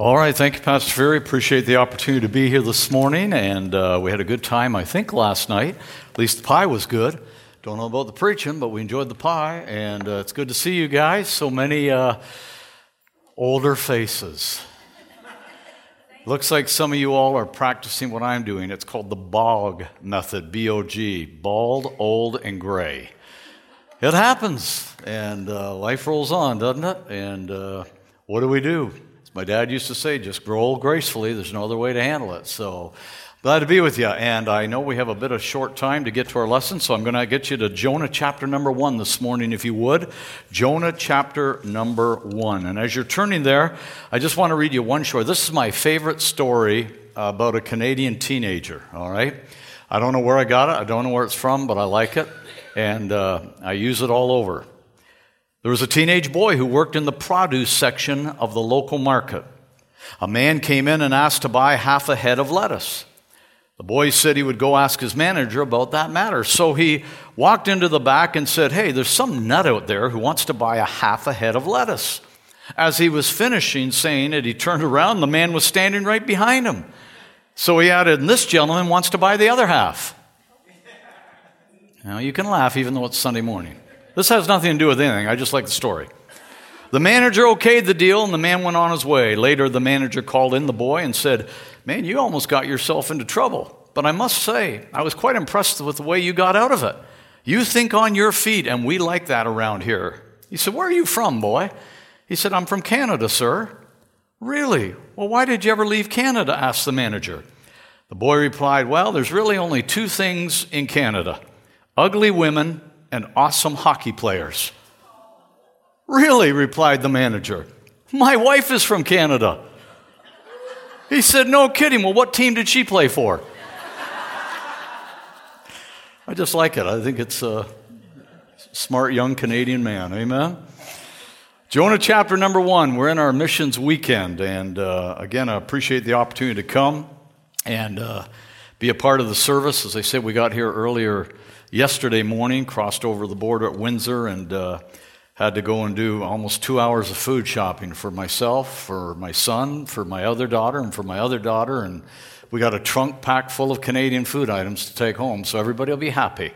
All right, thank you, Pastor Ferry. Appreciate the opportunity to be here this morning, and uh, we had a good time, I think, last night. At least the pie was good. Don't know about the preaching, but we enjoyed the pie, and uh, it's good to see you guys. So many uh, older faces. Looks like some of you all are practicing what I'm doing. It's called the BOG method, B O G, bald, old, and gray. It happens, and uh, life rolls on, doesn't it? And uh, what do we do? My dad used to say, just grow old gracefully. There's no other way to handle it. So glad to be with you. And I know we have a bit of short time to get to our lesson, so I'm going to get you to Jonah chapter number one this morning, if you would. Jonah chapter number one. And as you're turning there, I just want to read you one short. This is my favorite story about a Canadian teenager, all right? I don't know where I got it, I don't know where it's from, but I like it, and uh, I use it all over. There was a teenage boy who worked in the produce section of the local market. A man came in and asked to buy half a head of lettuce. The boy said he would go ask his manager about that matter. So he walked into the back and said, Hey, there's some nut out there who wants to buy a half a head of lettuce. As he was finishing saying it, he turned around. The man was standing right behind him. So he added, And this gentleman wants to buy the other half. Now you can laugh even though it's Sunday morning. This has nothing to do with anything. I just like the story. The manager okayed the deal and the man went on his way. Later, the manager called in the boy and said, Man, you almost got yourself into trouble. But I must say, I was quite impressed with the way you got out of it. You think on your feet, and we like that around here. He said, Where are you from, boy? He said, I'm from Canada, sir. Really? Well, why did you ever leave Canada? asked the manager. The boy replied, Well, there's really only two things in Canada ugly women and awesome hockey players. Really, replied the manager. My wife is from Canada. He said, No kidding. Well, what team did she play for? I just like it. I think it's a smart young Canadian man. Amen. Jonah chapter number one. We're in our missions weekend. And uh, again, I appreciate the opportunity to come and uh, be a part of the service. As I said, we got here earlier yesterday morning, crossed over the border at Windsor, and uh, had to go and do almost two hours of food shopping for myself, for my son, for my other daughter, and for my other daughter. And we got a trunk packed full of Canadian food items to take home, so everybody will be happy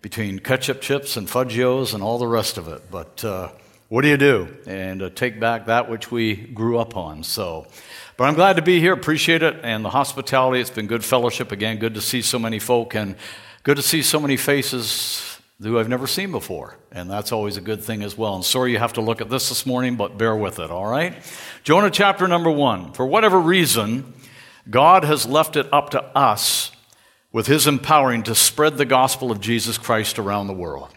between ketchup chips and Fudgee-Os and all the rest of it. But uh, what do you do? And uh, take back that which we grew up on. So, but I'm glad to be here. Appreciate it. And the hospitality, it's been good fellowship. Again, good to see so many folk. And Good to see so many faces who I've never seen before, and that's always a good thing as well. And sorry you have to look at this this morning, but bear with it, all right? Jonah chapter number one. For whatever reason, God has left it up to us with his empowering to spread the gospel of Jesus Christ around the world.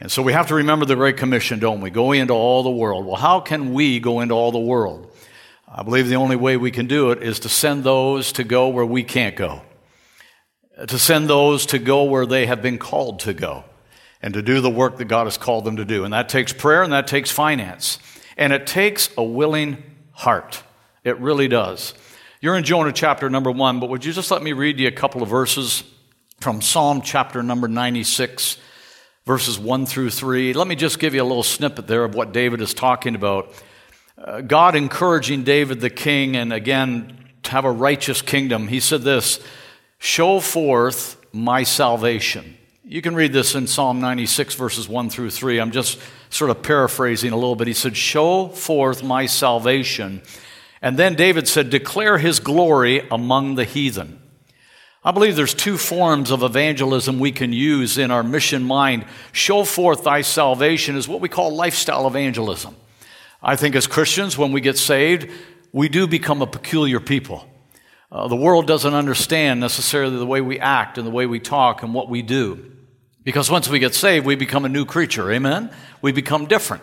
And so we have to remember the Great Commission, don't we? Go into all the world. Well, how can we go into all the world? I believe the only way we can do it is to send those to go where we can't go to send those to go where they have been called to go and to do the work that God has called them to do. And that takes prayer and that takes finance. And it takes a willing heart. It really does. You're in Jonah chapter number one, but would you just let me read you a couple of verses from Psalm chapter number 96, verses 1 through 3? Let me just give you a little snippet there of what David is talking about. Uh, God encouraging David the king, and again, to have a righteous kingdom. He said this Show forth my salvation. You can read this in Psalm 96, verses 1 through 3. I'm just sort of paraphrasing a little bit. He said, Show forth my salvation. And then David said, Declare his glory among the heathen. I believe there's two forms of evangelism we can use in our mission mind. Show forth thy salvation is what we call lifestyle evangelism. I think as Christians, when we get saved, we do become a peculiar people. Uh, the world doesn't understand necessarily the way we act and the way we talk and what we do. Because once we get saved, we become a new creature. Amen? We become different.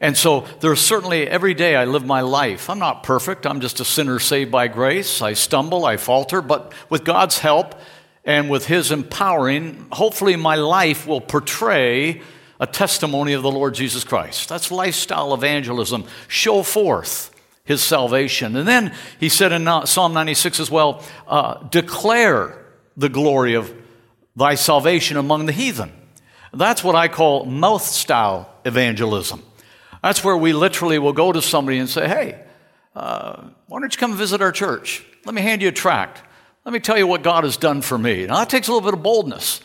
And so there's certainly every day I live my life. I'm not perfect. I'm just a sinner saved by grace. I stumble, I falter, but with God's help and with His empowering, hopefully my life will portray a testimony of the Lord Jesus Christ. That's lifestyle evangelism. Show forth his salvation. And then he said in Psalm 96 as well, uh, declare the glory of thy salvation among the heathen. That's what I call mouth style evangelism. That's where we literally will go to somebody and say, hey, uh, why don't you come visit our church? Let me hand you a tract. Let me tell you what God has done for me. Now, that takes a little bit of boldness.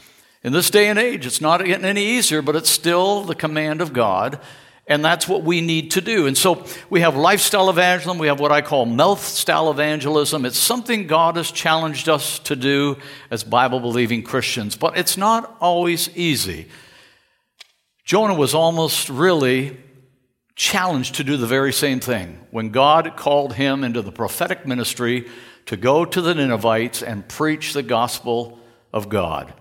In this day and age, it's not getting any easier, but it's still the command of God. And that's what we need to do. And so we have lifestyle evangelism. We have what I call mouth style evangelism. It's something God has challenged us to do as Bible believing Christians, but it's not always easy. Jonah was almost really challenged to do the very same thing when God called him into the prophetic ministry to go to the Ninevites and preach the gospel of God.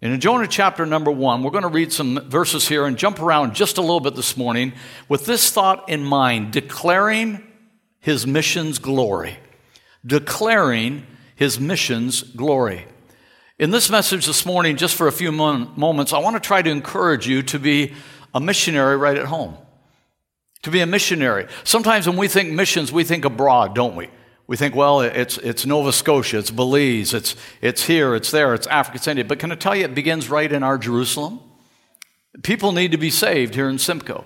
And in Jonah chapter number one, we're going to read some verses here and jump around just a little bit this morning with this thought in mind declaring his mission's glory. Declaring his mission's glory. In this message this morning, just for a few moments, I want to try to encourage you to be a missionary right at home. To be a missionary. Sometimes when we think missions, we think abroad, don't we? We think, well, it's, it's Nova Scotia, it's Belize, it's, it's here, it's there, it's Africa, it's India. But can I tell you, it begins right in our Jerusalem? People need to be saved here in Simcoe.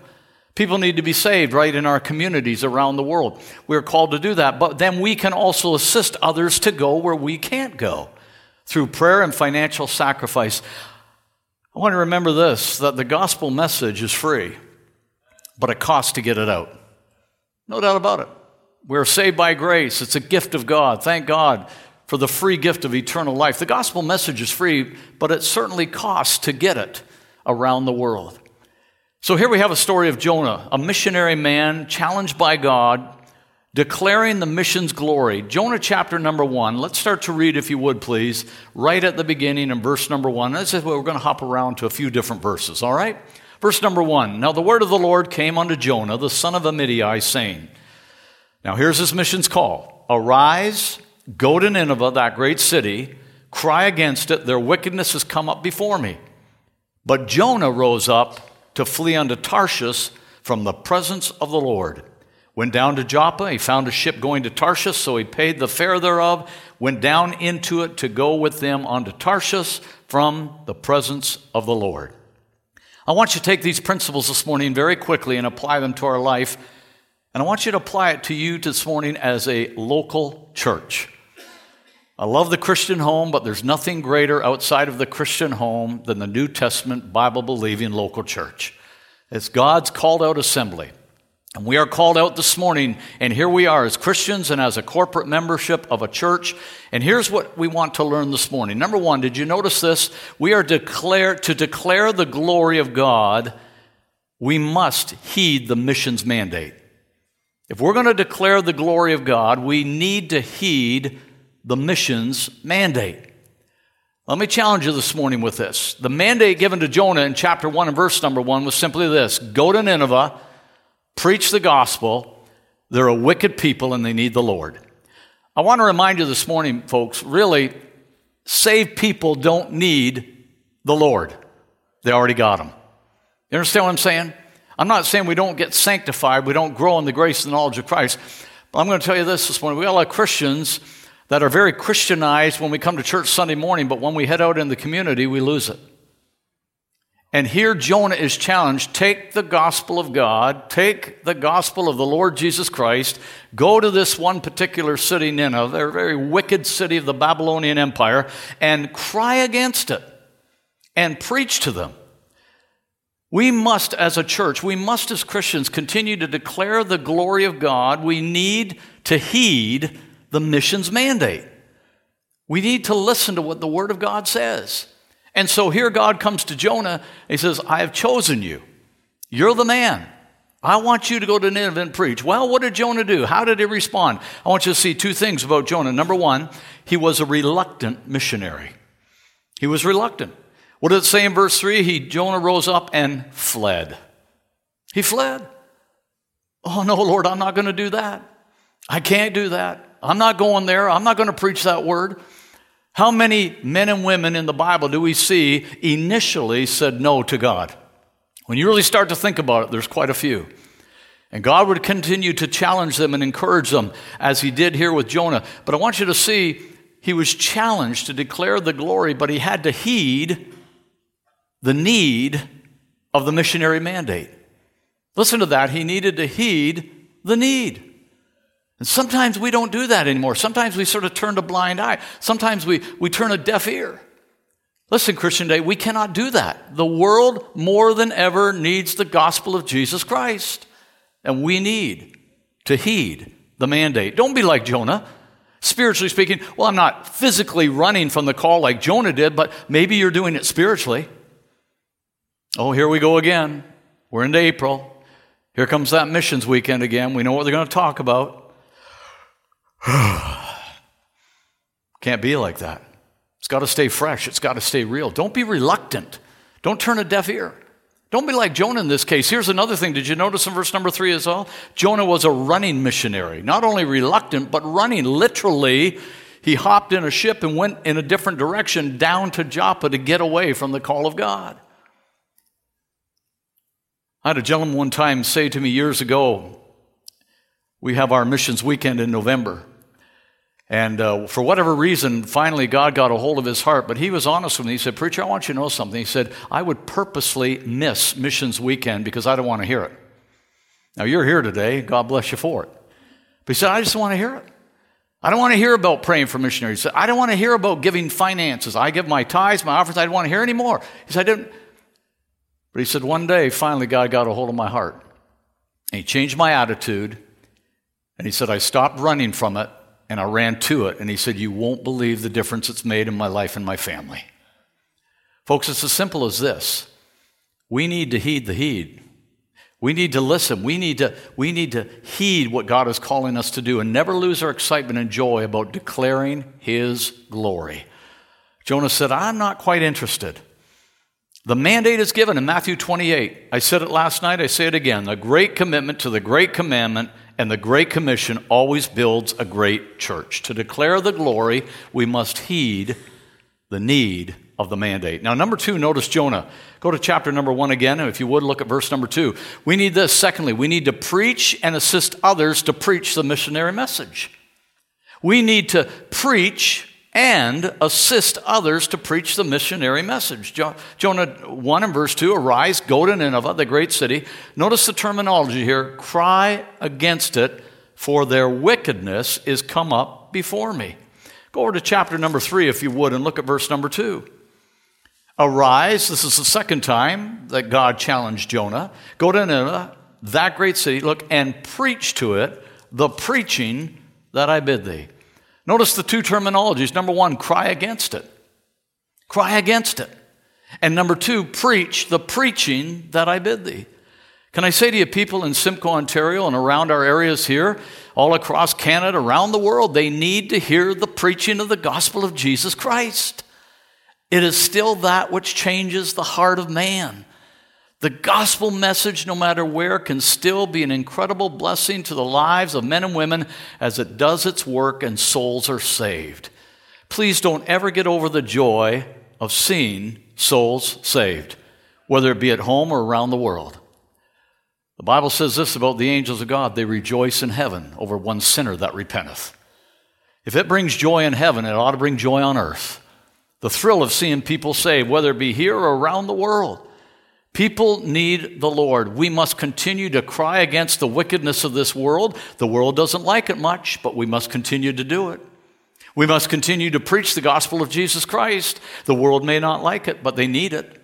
People need to be saved right in our communities around the world. We're called to do that, but then we can also assist others to go where we can't go through prayer and financial sacrifice. I want to remember this that the gospel message is free, but it costs to get it out. No doubt about it. We're saved by grace. It's a gift of God. Thank God for the free gift of eternal life. The gospel message is free, but it certainly costs to get it around the world. So here we have a story of Jonah, a missionary man challenged by God, declaring the mission's glory. Jonah chapter number one. Let's start to read, if you would, please, right at the beginning in verse number one. This is where we're going to hop around to a few different verses, all right? Verse number one. Now the word of the Lord came unto Jonah, the son of Amittai, saying, now, here's his mission's call Arise, go to Nineveh, that great city, cry against it, their wickedness has come up before me. But Jonah rose up to flee unto Tarshish from the presence of the Lord. Went down to Joppa, he found a ship going to Tarshish, so he paid the fare thereof, went down into it to go with them unto Tarshish from the presence of the Lord. I want you to take these principles this morning very quickly and apply them to our life and I want you to apply it to you this morning as a local church. I love the Christian home, but there's nothing greater outside of the Christian home than the New Testament Bible believing local church. It's God's called out assembly. And we are called out this morning, and here we are as Christians and as a corporate membership of a church. And here's what we want to learn this morning. Number one, did you notice this? We are declare, to declare the glory of God, we must heed the mission's mandate. If we're going to declare the glory of God, we need to heed the mission's mandate. Let me challenge you this morning with this. The mandate given to Jonah in chapter 1 and verse number 1 was simply this Go to Nineveh, preach the gospel. They're a wicked people and they need the Lord. I want to remind you this morning, folks, really, saved people don't need the Lord. They already got him. You understand what I'm saying? I'm not saying we don't get sanctified, we don't grow in the grace and knowledge of Christ. But I'm going to tell you this this morning. We got a lot of Christians that are very Christianized when we come to church Sunday morning, but when we head out in the community, we lose it. And here Jonah is challenged take the gospel of God, take the gospel of the Lord Jesus Christ, go to this one particular city, Nineveh, a very wicked city of the Babylonian Empire, and cry against it and preach to them. We must, as a church, we must, as Christians, continue to declare the glory of God. We need to heed the mission's mandate. We need to listen to what the Word of God says. And so here God comes to Jonah. He says, I have chosen you. You're the man. I want you to go to Nineveh and preach. Well, what did Jonah do? How did he respond? I want you to see two things about Jonah. Number one, he was a reluctant missionary. He was reluctant. What does it say in verse 3? He, Jonah rose up and fled. He fled. Oh, no, Lord, I'm not going to do that. I can't do that. I'm not going there. I'm not going to preach that word. How many men and women in the Bible do we see initially said no to God? When you really start to think about it, there's quite a few. And God would continue to challenge them and encourage them as he did here with Jonah. But I want you to see he was challenged to declare the glory, but he had to heed the need of the missionary mandate. Listen to that. He needed to heed the need. And sometimes we don't do that anymore. Sometimes we sort of turn a blind eye. Sometimes we, we turn a deaf ear. Listen, Christian Day, we cannot do that. The world more than ever needs the gospel of Jesus Christ. And we need to heed the mandate. Don't be like Jonah. Spiritually speaking, well, I'm not physically running from the call like Jonah did, but maybe you're doing it spiritually. Oh, here we go again. We're into April. Here comes that missions weekend again. We know what they're going to talk about. Can't be like that. It's got to stay fresh. It's got to stay real. Don't be reluctant. Don't turn a deaf ear. Don't be like Jonah in this case. Here's another thing. Did you notice in verse number three as well? Jonah was a running missionary, not only reluctant, but running. Literally, he hopped in a ship and went in a different direction down to Joppa to get away from the call of God. I had a gentleman one time say to me years ago, we have our missions weekend in November. And uh, for whatever reason, finally God got a hold of his heart. But he was honest with me. He said, Preacher, I want you to know something. He said, I would purposely miss missions weekend because I don't want to hear it. Now, you're here today. God bless you for it. But he said, I just want to hear it. I don't want to hear about praying for missionaries. He said, I don't want to hear about giving finances. I give my tithes, my offerings. I don't want to hear anymore. He said, I didn't. But he said, one day, finally, God got a hold of my heart. And he changed my attitude. And he said, I stopped running from it and I ran to it. And he said, You won't believe the difference it's made in my life and my family. Folks, it's as simple as this we need to heed the heed. We need to listen. We need to, we need to heed what God is calling us to do and never lose our excitement and joy about declaring His glory. Jonah said, I'm not quite interested. The mandate is given in Matthew 28. I said it last night, I say it again. The great commitment to the great commandment and the Great Commission always builds a great church. To declare the glory, we must heed the need of the mandate. Now, number two, notice Jonah. Go to chapter number one again, and if you would, look at verse number two. We need this. Secondly, we need to preach and assist others to preach the missionary message. We need to preach and assist others to preach the missionary message. Jonah 1 and verse 2 Arise, go to Nineveh, the great city. Notice the terminology here cry against it, for their wickedness is come up before me. Go over to chapter number 3, if you would, and look at verse number 2. Arise, this is the second time that God challenged Jonah. Go to Nineveh, that great city, look, and preach to it the preaching that I bid thee. Notice the two terminologies. Number one, cry against it. Cry against it. And number two, preach the preaching that I bid thee. Can I say to you, people in Simcoe, Ontario, and around our areas here, all across Canada, around the world, they need to hear the preaching of the gospel of Jesus Christ. It is still that which changes the heart of man. The gospel message, no matter where, can still be an incredible blessing to the lives of men and women as it does its work and souls are saved. Please don't ever get over the joy of seeing souls saved, whether it be at home or around the world. The Bible says this about the angels of God they rejoice in heaven over one sinner that repenteth. If it brings joy in heaven, it ought to bring joy on earth. The thrill of seeing people saved, whether it be here or around the world. People need the Lord. We must continue to cry against the wickedness of this world. The world doesn't like it much, but we must continue to do it. We must continue to preach the gospel of Jesus Christ. The world may not like it, but they need it.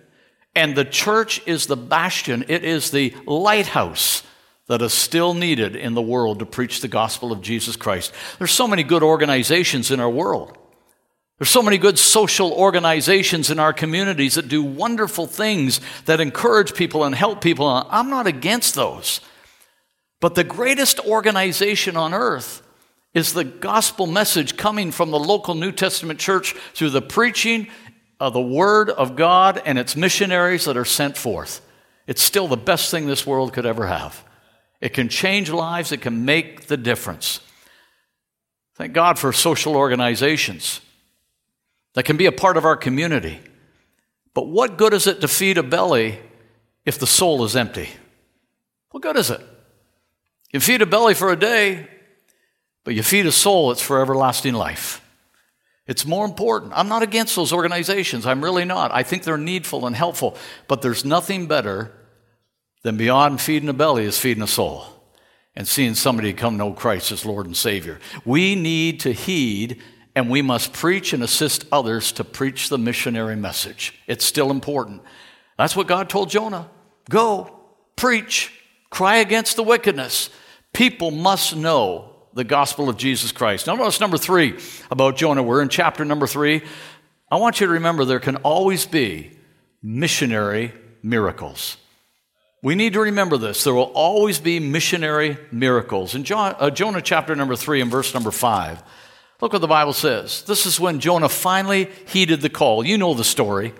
And the church is the bastion, it is the lighthouse that is still needed in the world to preach the gospel of Jesus Christ. There's so many good organizations in our world. There's so many good social organizations in our communities that do wonderful things that encourage people and help people. I'm not against those. But the greatest organization on earth is the gospel message coming from the local New Testament church through the preaching of the Word of God and its missionaries that are sent forth. It's still the best thing this world could ever have. It can change lives, it can make the difference. Thank God for social organizations that can be a part of our community. But what good is it to feed a belly if the soul is empty? What good is it? You feed a belly for a day, but you feed a soul, it's for everlasting life. It's more important. I'm not against those organizations. I'm really not. I think they're needful and helpful. But there's nothing better than beyond feeding a belly is feeding a soul. and seeing somebody come know Christ as Lord and Savior. We need to heed and we must preach and assist others to preach the missionary message. It's still important. That's what God told Jonah. Go, preach, cry against the wickedness. People must know the gospel of Jesus Christ. Now, notice number three about Jonah. We're in chapter number three. I want you to remember there can always be missionary miracles. We need to remember this. There will always be missionary miracles. In uh, Jonah chapter number three and verse number five, look what the Bible says. This is when Jonah finally heeded the call. You know the story.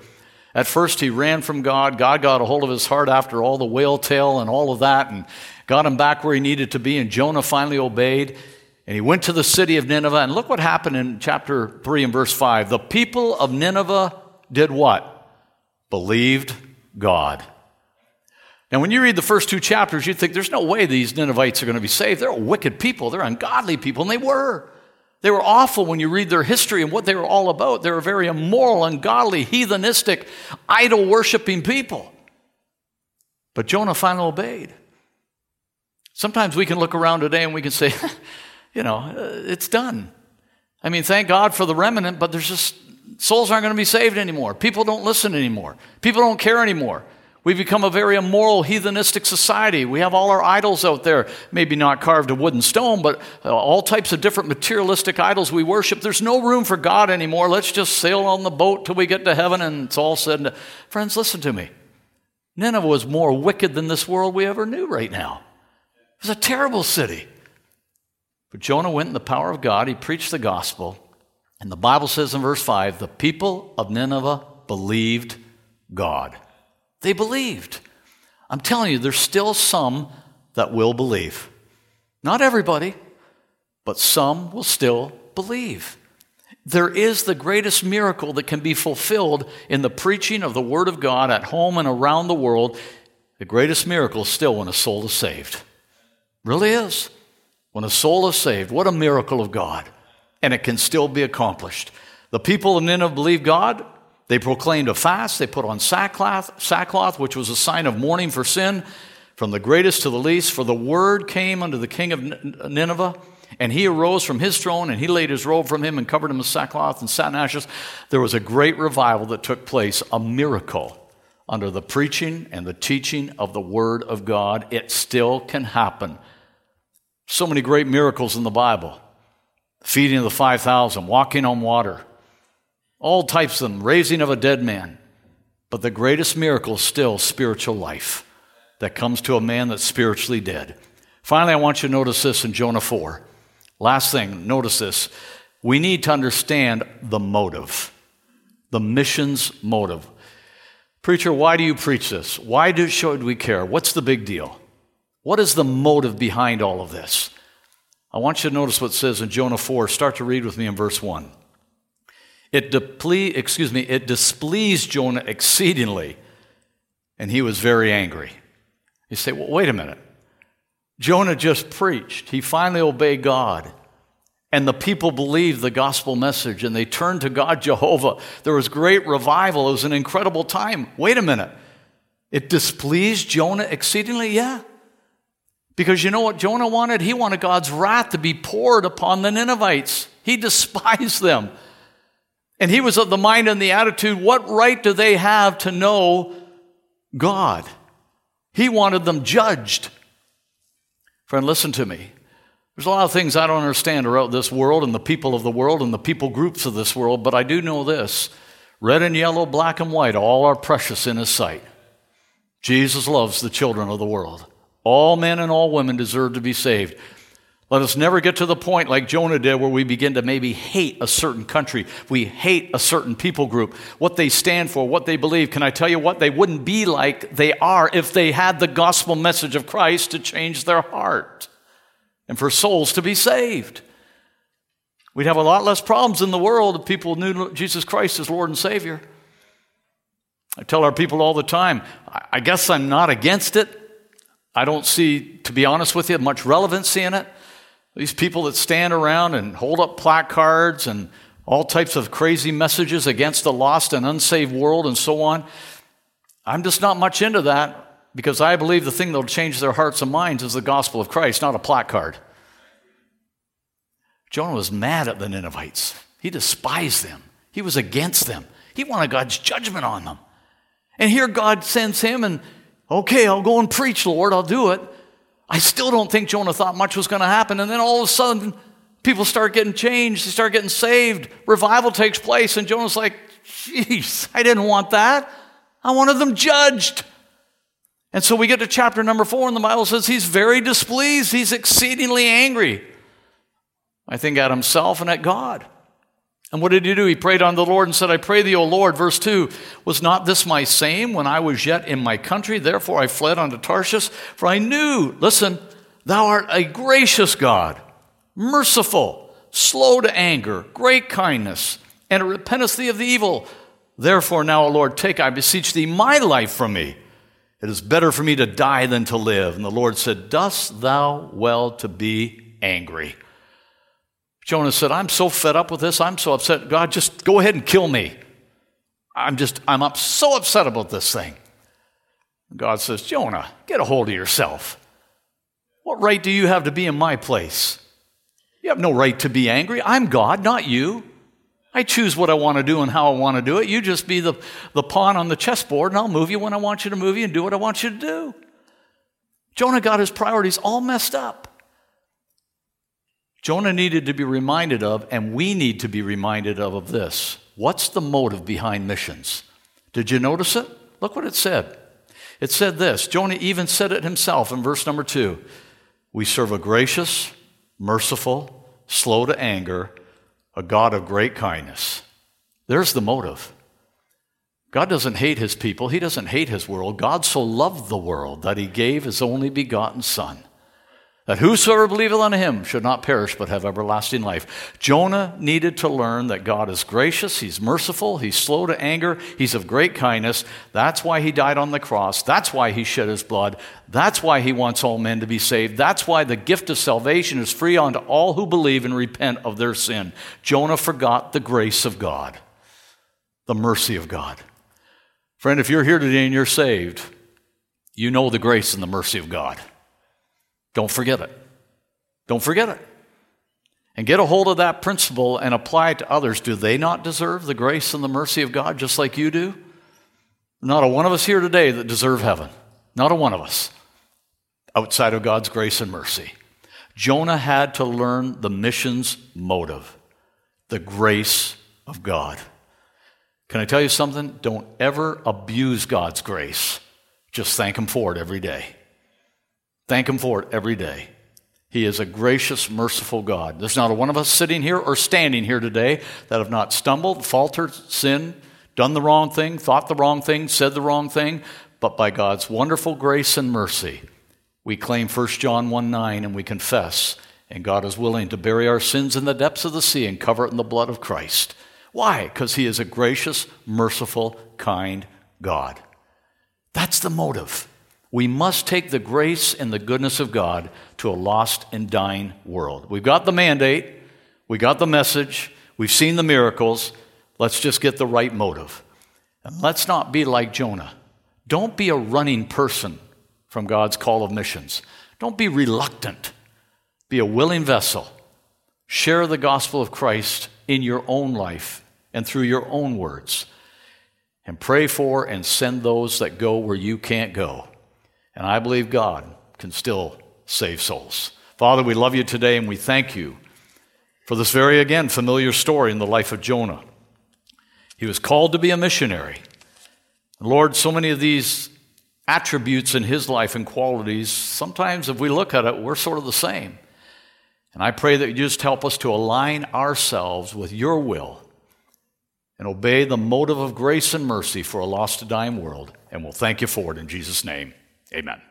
At first, he ran from God. God got a hold of his heart after all the whale tale and all of that and got him back where he needed to be. And Jonah finally obeyed. And he went to the city of Nineveh. And look what happened in chapter 3 and verse 5. The people of Nineveh did what? Believed God. Now, when you read the first two chapters, you think there's no way these Ninevites are going to be saved. They're wicked people, they're ungodly people, and they were. They were awful when you read their history and what they were all about. They were very immoral, ungodly, heathenistic, idol worshiping people. But Jonah finally obeyed. Sometimes we can look around today and we can say, you know, uh, it's done. I mean, thank God for the remnant, but there's just souls aren't going to be saved anymore. People don't listen anymore. People don't care anymore. We've become a very immoral, heathenistic society. We have all our idols out there, maybe not carved of wood and stone, but uh, all types of different materialistic idols we worship. There's no room for God anymore. Let's just sail on the boat till we get to heaven and it's all said. Friends, listen to me. Nineveh was more wicked than this world we ever knew right now. It was a terrible city. But Jonah went in the power of God. He preached the gospel. And the Bible says in verse 5 the people of Nineveh believed God. They believed. I'm telling you, there's still some that will believe. Not everybody, but some will still believe. There is the greatest miracle that can be fulfilled in the preaching of the Word of God at home and around the world. The greatest miracle is still when a soul is saved. Really is. When a soul is saved, what a miracle of God. And it can still be accomplished. The people of Nineveh believed God. They proclaimed a fast. They put on sackcloth, sackcloth, which was a sign of mourning for sin, from the greatest to the least. For the word came unto the king of Nineveh, and he arose from his throne, and he laid his robe from him and covered him with sackcloth and satin ashes. There was a great revival that took place, a miracle under the preaching and the teaching of the word of God. It still can happen. So many great miracles in the Bible feeding of the 5,000, walking on water all types of them, raising of a dead man. But the greatest miracle is still spiritual life that comes to a man that's spiritually dead. Finally, I want you to notice this in Jonah 4. Last thing, notice this. We need to understand the motive, the mission's motive. Preacher, why do you preach this? Why do, should we care? What's the big deal? What is the motive behind all of this? I want you to notice what it says in Jonah 4. Start to read with me in verse 1. It, deple- excuse me, it displeased Jonah exceedingly, and he was very angry. You say, well, wait a minute. Jonah just preached. He finally obeyed God. And the people believed the gospel message and they turned to God Jehovah. There was great revival. It was an incredible time. Wait a minute. It displeased Jonah exceedingly? Yeah. Because you know what Jonah wanted? He wanted God's wrath to be poured upon the Ninevites. He despised them. And he was of the mind and the attitude what right do they have to know God? He wanted them judged. Friend, listen to me. There's a lot of things I don't understand about this world and the people of the world and the people groups of this world, but I do know this red and yellow, black and white, all are precious in His sight. Jesus loves the children of the world. All men and all women deserve to be saved. Let us never get to the point like Jonah did where we begin to maybe hate a certain country. We hate a certain people group, what they stand for, what they believe. Can I tell you what? They wouldn't be like they are if they had the gospel message of Christ to change their heart and for souls to be saved. We'd have a lot less problems in the world if people knew Jesus Christ as Lord and Savior. I tell our people all the time, I guess I'm not against it. I don't see, to be honest with you, much relevancy in it. These people that stand around and hold up placards and all types of crazy messages against the lost and unsaved world and so on. I'm just not much into that. because I believe the thing that'll change their hearts and minds is the gospel of Christ, not a placard. Jonah was mad at the Ninevites. He despised them. He was against them. He wanted God's judgment on them. And here God sends him, and okay, I'll go and preach, Lord, I'll do it. I still don't think Jonah thought much was going to happen. And then all of a sudden, people start getting changed, they start getting saved, revival takes place, and Jonah's like, Jeez, I didn't want that. I wanted them judged. And so we get to chapter number four, and the Bible says he's very displeased. He's exceedingly angry. I think at himself and at God. And what did he do? He prayed on the Lord and said, I pray thee, O Lord. Verse 2 Was not this my same when I was yet in my country? Therefore I fled unto Tarshish, for I knew, listen, thou art a gracious God, merciful, slow to anger, great kindness, and repentest thee of the evil. Therefore now, O Lord, take, I beseech thee, my life from me. It is better for me to die than to live. And the Lord said, Dost thou well to be angry? Jonah said, I'm so fed up with this. I'm so upset. God, just go ahead and kill me. I'm just, I'm up, so upset about this thing. God says, Jonah, get a hold of yourself. What right do you have to be in my place? You have no right to be angry. I'm God, not you. I choose what I want to do and how I want to do it. You just be the, the pawn on the chessboard, and I'll move you when I want you to move you and do what I want you to do. Jonah got his priorities all messed up. Jonah needed to be reminded of, and we need to be reminded of, of this. What's the motive behind missions? Did you notice it? Look what it said. It said this Jonah even said it himself in verse number two We serve a gracious, merciful, slow to anger, a God of great kindness. There's the motive. God doesn't hate his people, he doesn't hate his world. God so loved the world that he gave his only begotten Son, that whosoever believeth on him should not perish but have everlasting life. Jonah needed to learn that God is gracious, he's merciful, he's slow to anger, he's of great kindness. That's why he died on the cross. That's why he shed his blood. That's why he wants all men to be saved. That's why the gift of salvation is free unto all who believe and repent of their sin. Jonah forgot the grace of God, the mercy of God. Friend, if you're here today and you're saved, you know the grace and the mercy of God. Don't forget it. Don't forget it. And get a hold of that principle and apply it to others. Do they not deserve the grace and the mercy of God just like you do? Not a one of us here today that deserve heaven. Not a one of us outside of God's grace and mercy. Jonah had to learn the mission's motive, the grace of God. Can I tell you something? Don't ever abuse God's grace. Just thank Him for it every day. Thank Him for it every day. He is a gracious, merciful God. There's not a one of us sitting here or standing here today that have not stumbled, faltered, sinned, done the wrong thing, thought the wrong thing, said the wrong thing, but by God's wonderful grace and mercy, we claim 1 John 1 9 and we confess, and God is willing to bury our sins in the depths of the sea and cover it in the blood of Christ. Why? Because He is a gracious, merciful, kind God. That's the motive. We must take the grace and the goodness of God to a lost and dying world. We've got the mandate, we got the message, we've seen the miracles. Let's just get the right motive. And let's not be like Jonah. Don't be a running person from God's call of missions. Don't be reluctant. Be a willing vessel. Share the gospel of Christ in your own life and through your own words. And pray for and send those that go where you can't go. And I believe God can still save souls. Father, we love you today and we thank you for this very, again, familiar story in the life of Jonah. He was called to be a missionary. Lord, so many of these attributes in his life and qualities, sometimes if we look at it, we're sort of the same. And I pray that you just help us to align ourselves with your will and obey the motive of grace and mercy for a lost and dying world. And we'll thank you for it in Jesus' name. Amen.